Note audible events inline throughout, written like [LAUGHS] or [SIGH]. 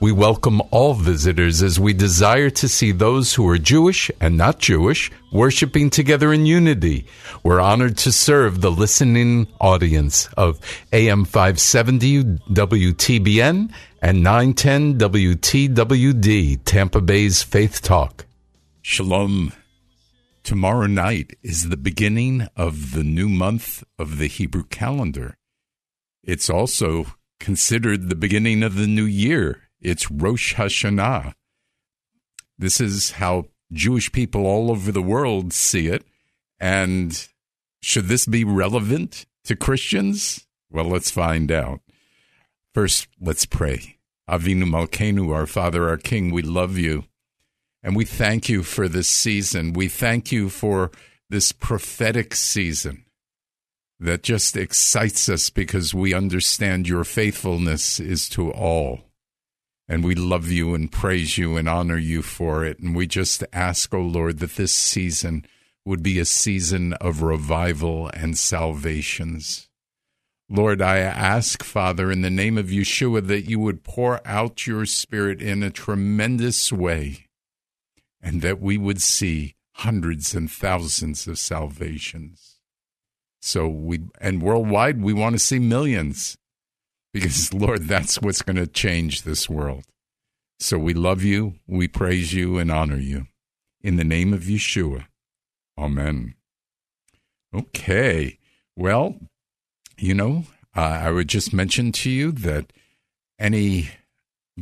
We welcome all visitors as we desire to see those who are Jewish and not Jewish worshiping together in unity. We're honored to serve the listening audience of AM 570 WTBN and 910 WTWD, Tampa Bay's Faith Talk. Shalom. Tomorrow night is the beginning of the new month of the Hebrew calendar. It's also considered the beginning of the new year. It's Rosh Hashanah. This is how Jewish people all over the world see it. And should this be relevant to Christians? Well, let's find out. First, let's pray. Avinu Malkeinu, our Father, our King, we love you. And we thank you for this season. We thank you for this prophetic season that just excites us because we understand your faithfulness is to all. And we love you and praise you and honor you for it. And we just ask, O oh Lord, that this season would be a season of revival and salvations. Lord, I ask, Father, in the name of Yeshua, that you would pour out your Spirit in a tremendous way and that we would see hundreds and thousands of salvations. So we, and worldwide, we want to see millions because, [LAUGHS] Lord, that's what's going to change this world. So we love you, we praise you, and honor you. In the name of Yeshua. Amen. Okay. Well, you know, uh, I would just mention to you that any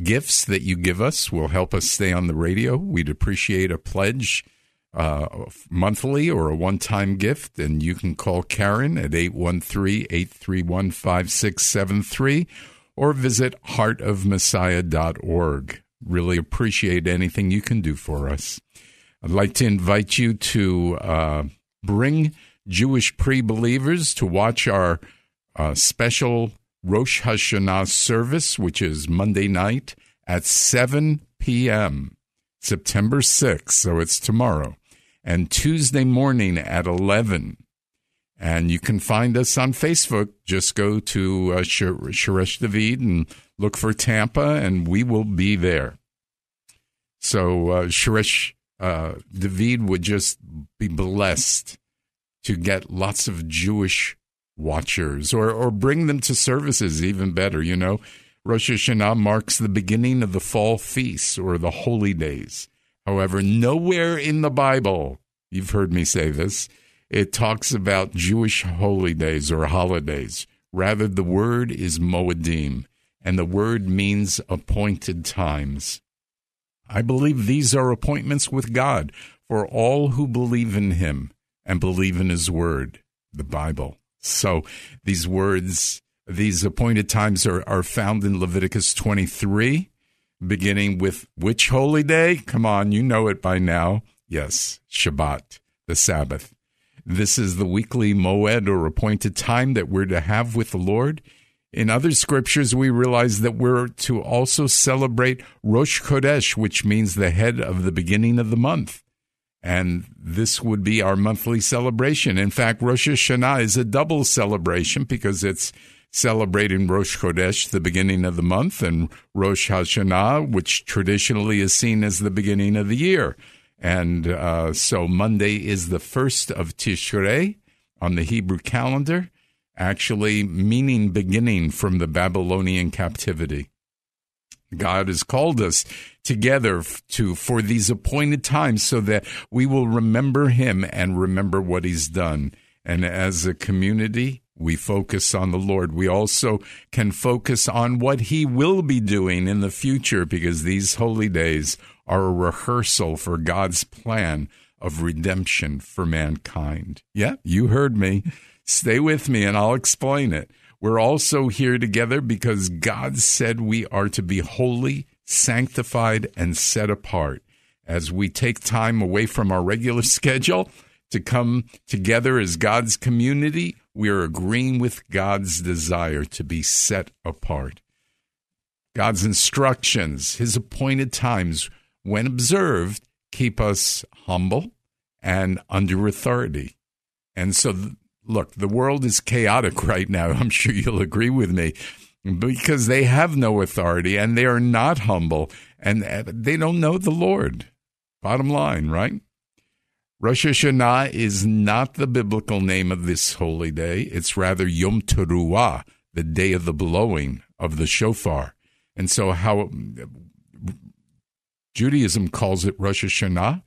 gifts that you give us will help us stay on the radio. We'd appreciate a pledge uh, monthly or a one time gift. And you can call Karen at 813 831 5673 or visit heartofmessiah.org. Really appreciate anything you can do for us. I'd like to invite you to uh, bring Jewish pre believers to watch our uh, special Rosh Hashanah service, which is Monday night at 7 p.m., September 6th, so it's tomorrow, and Tuesday morning at 11. And you can find us on Facebook. Just go to uh, Shoresh David and look for Tampa, and we will be there. So uh, Shoresh uh, David would just be blessed to get lots of Jewish watchers or, or bring them to services, even better. You know, Rosh Hashanah marks the beginning of the fall feasts or the holy days. However, nowhere in the Bible, you've heard me say this, it talks about Jewish holy days or holidays. Rather, the word is Moedim, and the word means appointed times. I believe these are appointments with God for all who believe in Him and believe in His Word, the Bible. So these words, these appointed times are, are found in Leviticus 23, beginning with which holy day? Come on, you know it by now. Yes, Shabbat, the Sabbath. This is the weekly moed or appointed time that we're to have with the Lord. In other scriptures, we realize that we're to also celebrate Rosh Chodesh, which means the head of the beginning of the month. And this would be our monthly celebration. In fact, Rosh Hashanah is a double celebration because it's celebrating Rosh Chodesh, the beginning of the month, and Rosh Hashanah, which traditionally is seen as the beginning of the year. And uh, so Monday is the first of Tishrei on the Hebrew calendar, actually meaning beginning from the Babylonian captivity. God has called us together to for these appointed times so that we will remember him and remember what he's done. And as a community, we focus on the Lord. We also can focus on what he will be doing in the future because these holy days are a rehearsal for God's plan of redemption for mankind. Yeah, you heard me. Stay with me and I'll explain it. We're also here together because God said we are to be holy, sanctified, and set apart. As we take time away from our regular [LAUGHS] schedule to come together as God's community, we are agreeing with God's desire to be set apart. God's instructions, His appointed times, when observed, keep us humble and under authority. And so look, the world is chaotic [LAUGHS] right now. I'm sure you'll agree with me because they have no authority and they are not humble and uh, they don't know the Lord. Bottom line, right? Rosh Hashanah is not the biblical name of this holy day. It's rather Yom Teruah, the day of the blowing of the shofar. And so, how Judaism calls it Rosh Hashanah,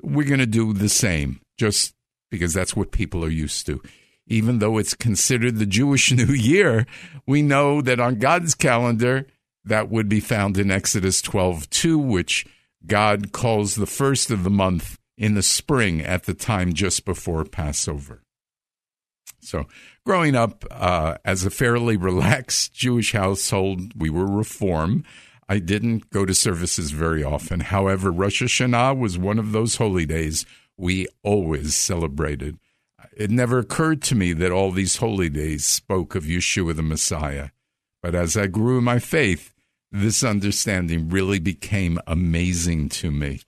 we're going to do the same, just because that's what people are used to. Even though it's considered the Jewish [LAUGHS] New Year, we know that on God's calendar, that would be found in Exodus 12 2, which God calls the first of the month in the spring at the time just before Passover. So, growing up uh, as a fairly [LAUGHS] relaxed Jewish household, we were Reform. I didn't go to services very often. However, Rosh Hashanah was one of those holy days we always celebrated. It never occurred to me that all these holy days spoke of Yeshua the Messiah. But as I grew in my faith, this understanding really became amazing to me.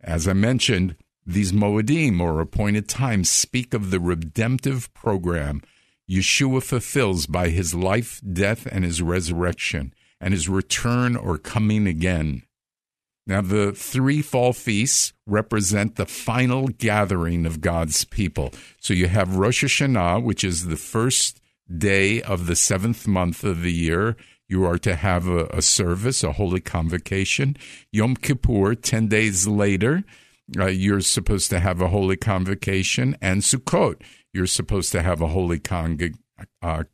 As I mentioned, these Moedim, or appointed times, speak of the redemptive program Yeshua fulfills by his life, death, and his resurrection, and his return or coming again. Now, the three fall feasts represent the final gathering of God's people. So you have Rosh Hashanah, which is the first day of the seventh month of the year. You are to have a, a service, a holy convocation. Yom Kippur, 10 days later, uh, you're supposed to have a holy convocation. And Sukkot, you're supposed to have a holy uh,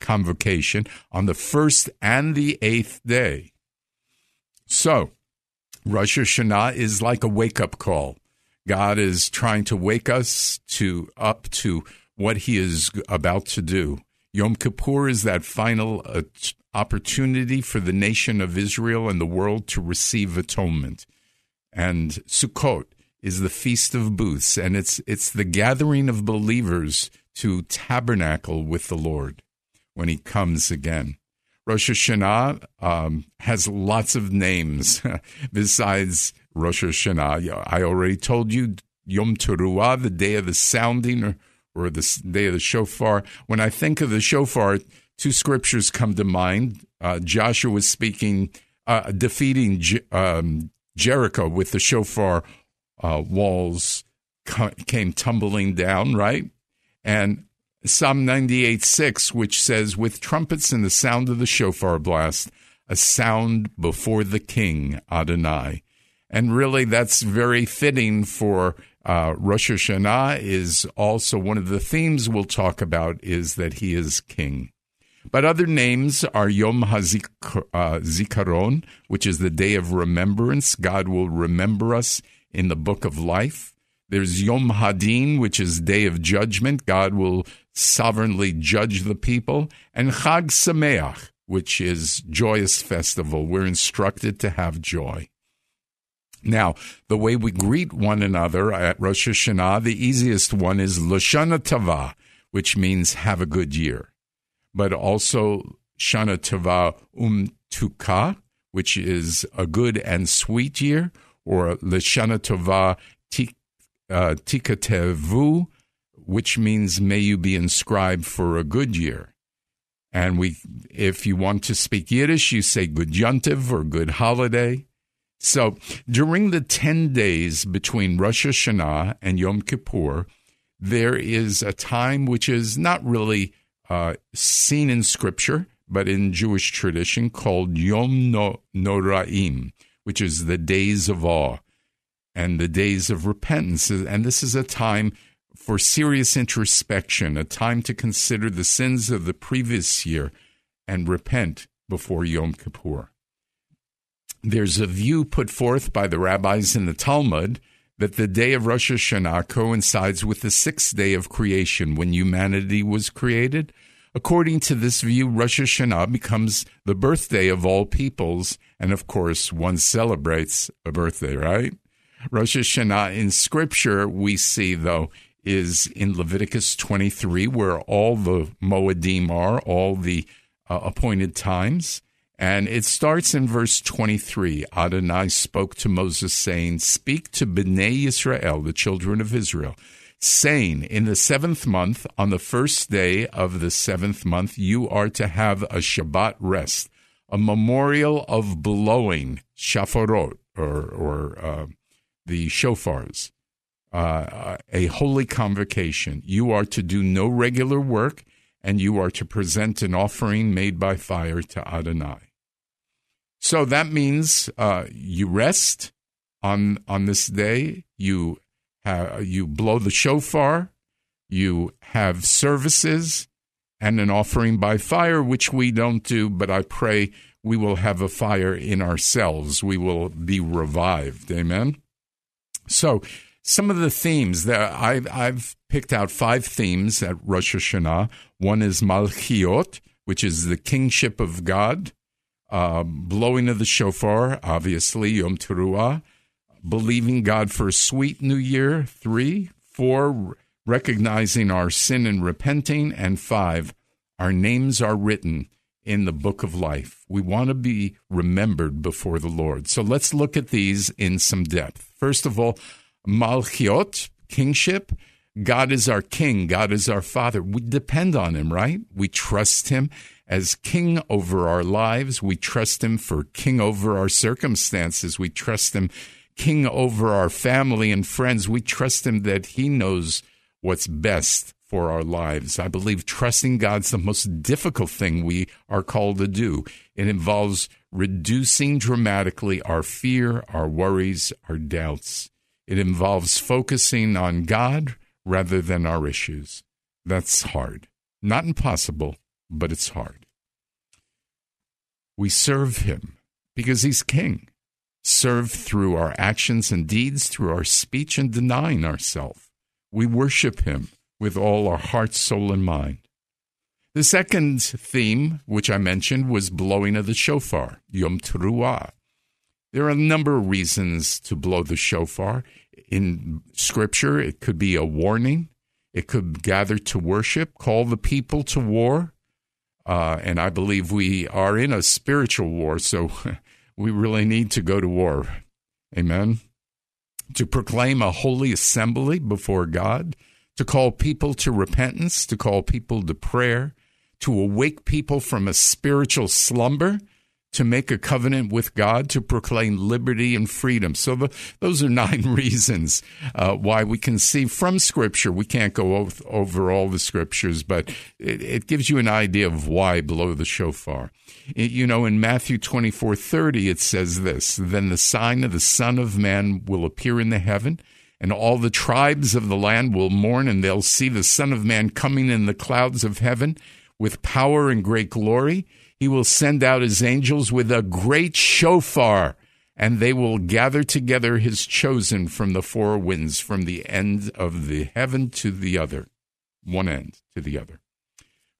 convocation on the first and the eighth day. So, Rosh Hashanah is like a wake up call. God is trying to wake us to up to what He is about to do. Yom Kippur is that final uh, opportunity for the nation of Israel and the world to receive atonement. And Sukkot is the Feast of Booths, and it's it's the gathering of believers to tabernacle with the Lord when He comes again. Rosh Hashanah um, has lots of names [LAUGHS] besides Rosh Hashanah. I already told you Yom Teruah, the day of the sounding or, or the day of the shofar. When I think of the shofar, two scriptures come to mind. Uh, Joshua was speaking, uh, defeating um, Jericho with the shofar uh, walls came tumbling down, right? And Psalm 98 6, which says, With trumpets and the sound of the shofar blast, a sound before the king, Adonai. And really, that's very fitting for uh, Rosh Hashanah, is also one of the themes we'll talk about is that he is king. But other names are Yom HaZikaron, uh, which is the day of remembrance. God will remember us in the book of life. There's Yom Hadin, which is Day of Judgment. God will sovereignly judge the people. And Chag Sameach, which is joyous festival. We're instructed to have joy. Now, the way we greet one another at Rosh Hashanah, the easiest one is Lashana Tava, which means have a good year. But also Shana Tava Umtuka, which is a good and sweet year, or Lashana Tova uh, tikatevu, which means may you be inscribed for a good year. And we, if you want to speak Yiddish, you say good yontiv or good holiday. So during the 10 days between Rosh Hashanah and Yom Kippur, there is a time which is not really uh, seen in scripture, but in Jewish tradition called Yom no- Noraim, which is the days of awe and the days of repentance. And this is a time for serious introspection, a time to consider the sins of the previous year and repent before Yom Kippur. There's a view put forth by the rabbis in the Talmud that the day of Rosh Hashanah coincides with the sixth day of creation when humanity was created. According to this view, Rosh Hashanah becomes the birthday of all peoples, and of course, one celebrates a birthday, right? Rosh Hashanah in Scripture, we see, though, is in Leviticus 23, where all the Moedim are, all the uh, appointed times. And it starts in verse 23. Adonai spoke to Moses, saying, Speak to Bnei Israel, the children of Israel, saying, In the seventh month, on the first day of the seventh month, you are to have a Shabbat rest, a memorial of blowing, shofarot, or, or uh, the shofars, uh, a holy convocation. You are to do no regular work, and you are to present an offering made by fire to Adonai. So that means uh, you rest on on this day. You you blow the shofar. You have services and an offering by fire, which we don't do. But I pray we will have a fire in ourselves. We will be revived. Amen. So some of the themes that I've, I've picked out five themes at Rosh Hashanah. One is Malchiot, which is the kingship of God uh, blowing of the shofar, obviously, Yom Teruah, believing God for a sweet new year, three, four, recognizing our sin and repenting, and five, our names are written in the book of life. We want to be remembered before the Lord. So let's look at these in some depth. First of all, Malchiot, kingship. God is our king. God is our father. We depend on him, right? We trust him as king over our lives. We trust him for king over our circumstances. We trust him king over our family and friends. We trust him that he knows what's best for our lives. I believe trusting God's the most difficult thing we are called to do. It involves reducing dramatically our fear, our worries, our doubts. It involves focusing on God rather than our issues. That's hard. Not impossible, but it's hard. We serve him because he's king. Serve through our actions and deeds, through our speech and denying ourselves. We worship him with all our heart, soul, and mind. The second theme, which I mentioned, was blowing of the shofar, Yom Teruah. There are a number of reasons to blow the shofar. In Scripture, it could be a warning, it could gather to worship, call the people to war. Uh, and I believe we are in a spiritual war, so [LAUGHS] we really need to go to war. Amen. To proclaim a holy assembly before God, to call people to repentance, to call people to prayer, to awake people from a spiritual slumber to make a covenant with God, to proclaim liberty and freedom. So the, those are [LAUGHS] nine reasons uh, why we can see from Scripture. We can't go over all the Scriptures, but it, it, gives you an idea of why blow the shofar. It, you know, in Matthew twenty four thirty, it says this: Then the sign of the Son of Man will appear in the heaven. And all the tribes of the land will mourn, and they'll see the Son of Man coming in the clouds of heaven with power and great glory he will send out his angels with a great shofar, and they will gather together his chosen from the four winds, from the end of the heaven to the other, one end to the other.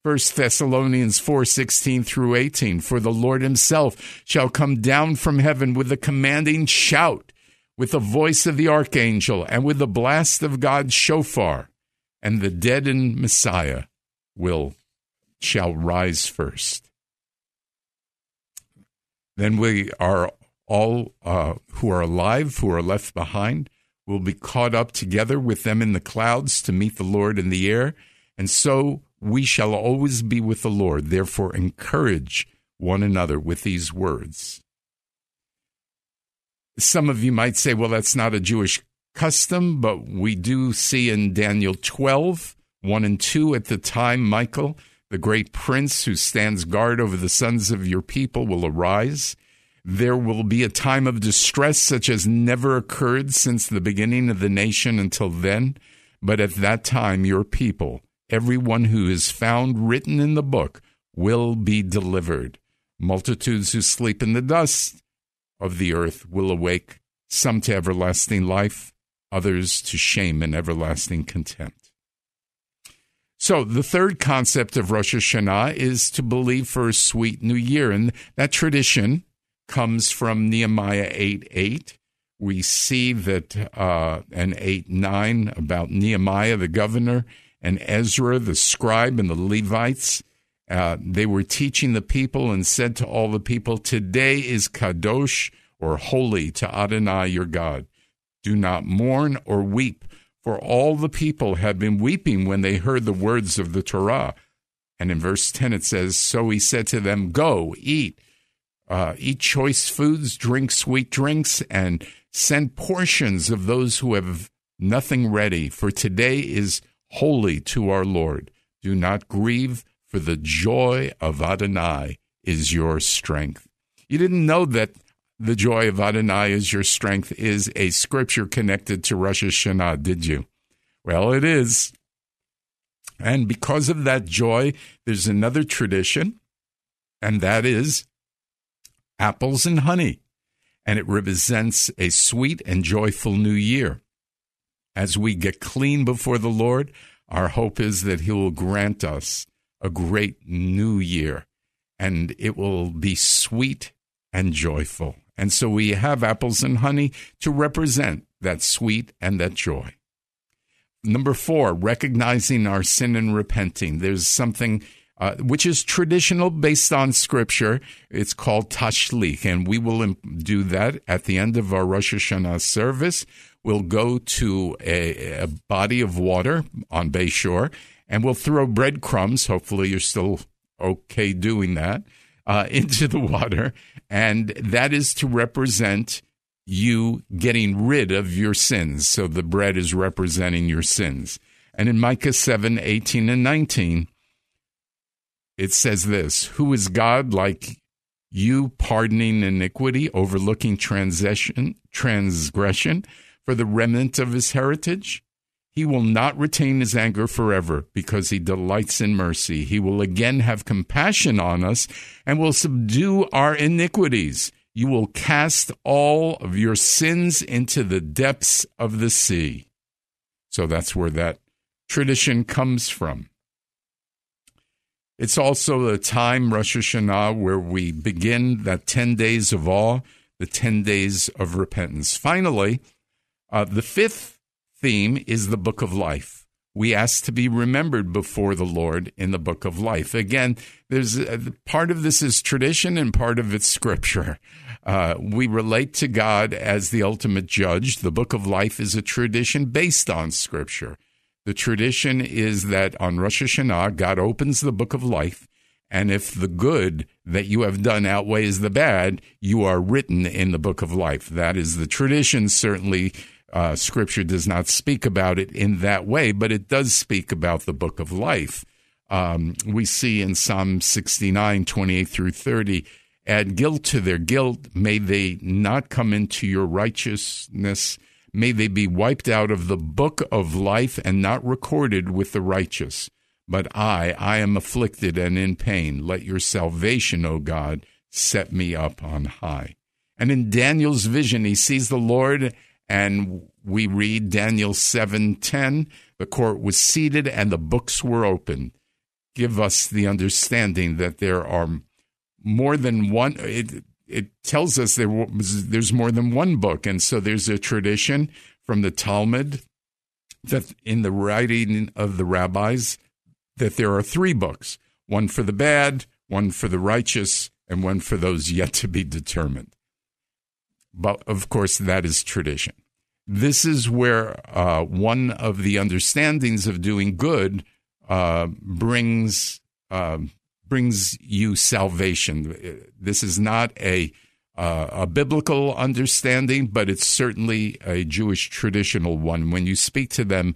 First Thessalonians 4:16 through 18 For the Lord himself shall come down from heaven with a commanding shout with the voice of the archangel and with the blast of God's shofar and the dead in Messiah will shall rise first then we are all uh, who are alive, who are left behind, will be caught up together with them in the clouds to meet the Lord in the air. And so we shall always be with the Lord. Therefore, encourage one another with these words. Some of you might say, well, that's not a Jewish custom, but we do see in Daniel 12, 1 and 2, at the time Michael, the great prince who stands guard over the sons of your people, will arise. There will be a time of distress such as never occurred since the beginning of the nation until then. But at that time, your people, everyone who is found written in the book, will be delivered. Multitudes who sleep in the dust of the earth will awake, some to everlasting life, others to shame and everlasting contempt. So, the third concept of Rosh Hashanah is to believe for a sweet new year. And that tradition comes from Nehemiah 8 8. We see that, uh, and 8 9 about Nehemiah, the governor, and Ezra, the scribe, and the Levites. Uh, they were teaching the people and said to all the people, Today is Kadosh or holy to Adonai your God. Do not mourn or weep, for all the people had been weeping when they heard the words of the Torah. And in verse 10 it says, So he said to them, Go, eat, uh, eat choice foods, drink sweet drinks, and send portions of those who have nothing ready, for today is holy to our Lord. Do not grieve, for the joy of Adonai is your strength. You didn't know that the joy of Adonai is your strength is a scripture connected to Rosh Hashanah, did you? Well, it is. And because of that joy, there's another tradition, and that is apples and honey. And it represents a sweet and joyful new year. As we get clean before the Lord, our hope is that He will grant us a great new year and it will be sweet and joyful. And so we have apples and honey to represent that sweet and that joy. Number four, recognizing our sin and repenting. There's something uh, which is traditional based on scripture. It's called tashlich, and we will do that at the end of our Rosh Hashanah service. We'll go to a, a body of water on Bayshore, and we'll throw breadcrumbs. Hopefully, you're still okay doing that uh, [LAUGHS] into the water, and that is to represent you getting rid of your sins. So the bread is representing your sins. And in Micah 7 18 and 19, it says this Who is God like you, pardoning iniquity, overlooking transgression, transgression for the remnant of his heritage? He will not retain his anger forever because he delights in mercy. He will again have compassion on us and will subdue our iniquities. You will cast all of your sins into the depths of the sea. So that's where that tradition comes from. It's also the time, Rosh Hashanah, where we begin that 10 days of awe, the 10 days of repentance. Finally, uh, the fifth theme is the book of life. We ask to be remembered before the Lord in the book of life. Again, there's uh, part of this is tradition and part of it's scripture. Uh, we relate to God as the ultimate judge. The book of life is a tradition based on scripture. The tradition is that on Rosh Hashanah, God opens the book of life, and if the good that you have done outweighs the bad, you are written in the book of life. That is the tradition. Certainly, uh, Scripture does not speak about it in that way, but it does speak about the book of life. Um, we see in Psalm 69, 28 through 30, add guilt to their guilt. May they not come into your righteousness. May they be wiped out of the book of life and not recorded with the righteous. But I, I am afflicted and in pain. Let your salvation, O God, set me up on high. And in Daniel's vision, he sees the Lord, and we read Daniel 7:10, the court was seated and the books were opened. Give us the understanding that there are more than one. It, it tells us there was, there's more than one book, and so there's a tradition from the Talmud that in the writing of the rabbis that there are three books: one for the bad, one for the righteous, and one for those yet to be determined. But of course, that is tradition. This is where uh, one of the understandings of doing good uh, brings uh, brings you salvation. This is not a uh, a biblical understanding, but it's certainly a Jewish traditional one. When you speak to them,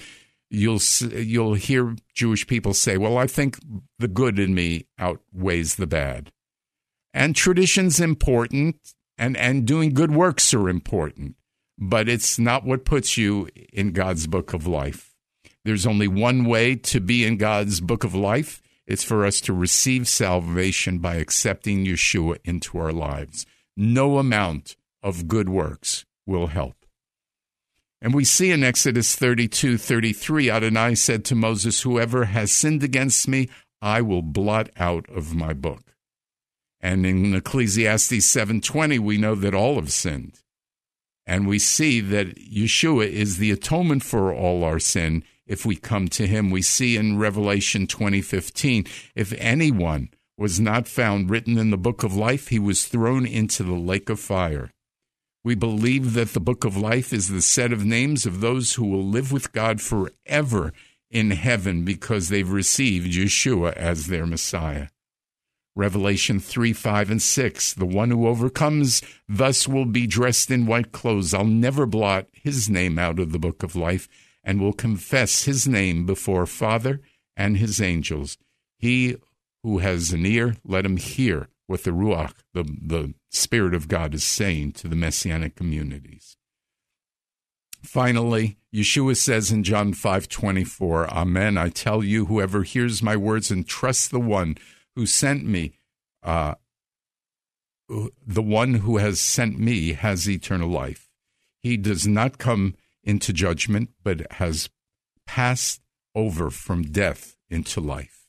you'll you'll hear Jewish people say, "Well, I think the good in me outweighs the bad," and tradition's important, and and doing good works are important, but it's not what puts you in God's book of life. There's only one way to be in God's book of life. It's for us to receive salvation by accepting Yeshua into our lives no amount of good works will help. And we see in Exodus 32 33, Adonai said to Moses, Whoever has sinned against me, I will blot out of my book. And in Ecclesiastes 7:20 we know that all have sinned. And we see that Yeshua is the atonement for all our sin if we come to him. We see in Revelation 20:15, if anyone was not found written in the book of life, he was thrown into the lake of fire. We believe that the book of life is the set of names of those who will live with God forever in heaven because they've received Yeshua as their Messiah. Revelation 3, 5, and 6. The one who overcomes thus will be dressed in white clothes. I'll never blot his name out of the book of life and will confess his name before Father and his angels. He who has an ear, let him hear what the Ruach, the, the Spirit of God, is saying to the Messianic communities. Finally, Yeshua says in John 5 24, Amen. I tell you, whoever hears my words and trusts the one who sent me, uh, the one who has sent me has eternal life. He does not come into judgment, but has passed over from death into life.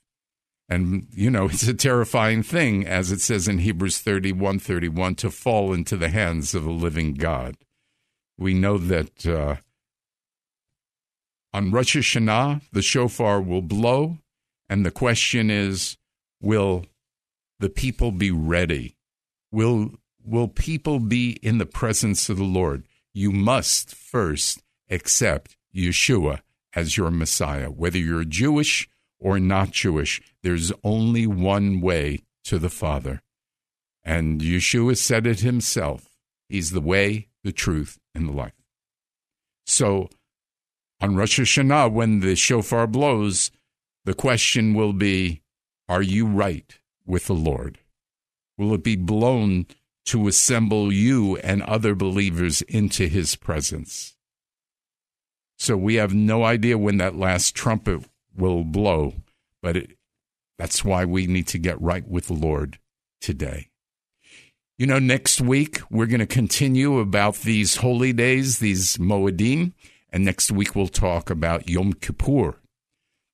And, you know, [LAUGHS] it's a terrifying thing, as it says in Hebrews 31 31, to fall into the hands of a living God. We know that uh, on Rosh Hashanah, the shofar will blow, and the question is will the people be ready? Will, will people be in the presence of the Lord? You must first accept Yeshua as your Messiah, whether you're Jewish or not Jewish. There's only one way to the Father. And Yeshua said it himself He's the way, the truth, and the life. So on Rosh Hashanah, when the shofar blows, the question will be Are you right with the Lord? Will it be blown to assemble you and other believers into his presence? So we have no idea when that last trumpet will blow, but it, that's why we need to get right with the Lord today. You know, next week we're going to continue about these holy days, these Moedim, and next week we'll talk about Yom Kippur.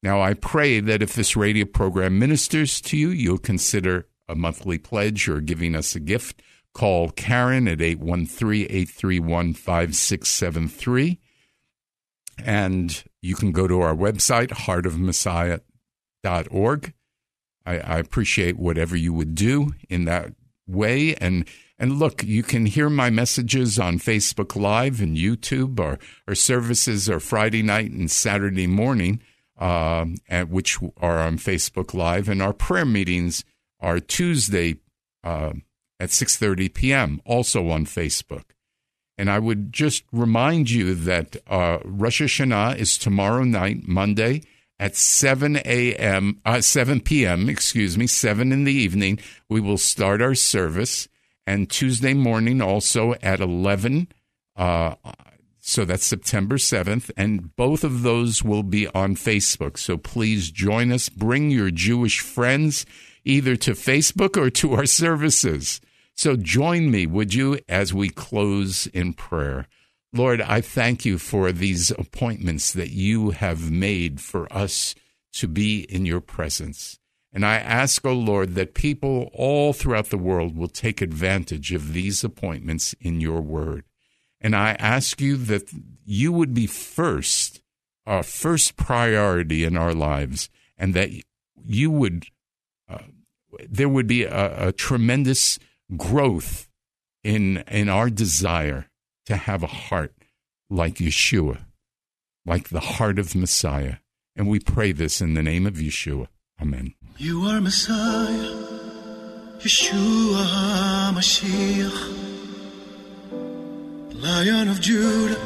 Now, I pray that if this radio program ministers to you, you'll consider a monthly pledge or giving us a gift. Call Karen at 813 831 5673. And you can go to our website, heartofmessiah.org. I, I appreciate whatever you would do in that way. And and look, you can hear my messages on Facebook Live and YouTube. Our, our services are Friday night and Saturday morning, uh, at, which are on Facebook Live, and our prayer meetings are Tuesday uh, at 6:30 p.m. also on Facebook. And I would just remind you that uh, Rosh Hashanah is tomorrow night, Monday, at 7 a.m., uh, 7 p.m., excuse me, 7 in the evening. We will start our service. And Tuesday morning, also at 11. Uh, so that's September 7th. And both of those will be on Facebook. So please join us. Bring your Jewish friends either to Facebook or to our services. So join me, would you, as we close in prayer. Lord, I thank you for these appointments that you have made for us to be in your presence. And I ask, O oh Lord, that people all throughout the world will take advantage of these appointments in your word. And I ask you that you would be first, our first priority in our lives, and that you would, uh, there would be a, a tremendous growth in in our desire to have a heart like Yeshua, like the heart of Messiah. And we pray this in the name of Yeshua. Amen. You are Messiah, Yeshua HaMashiach, Lion of Judah,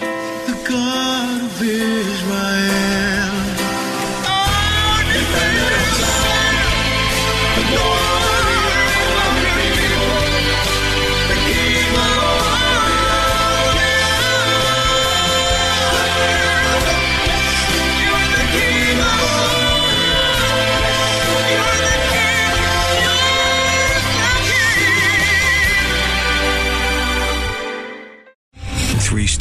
the God of Israel.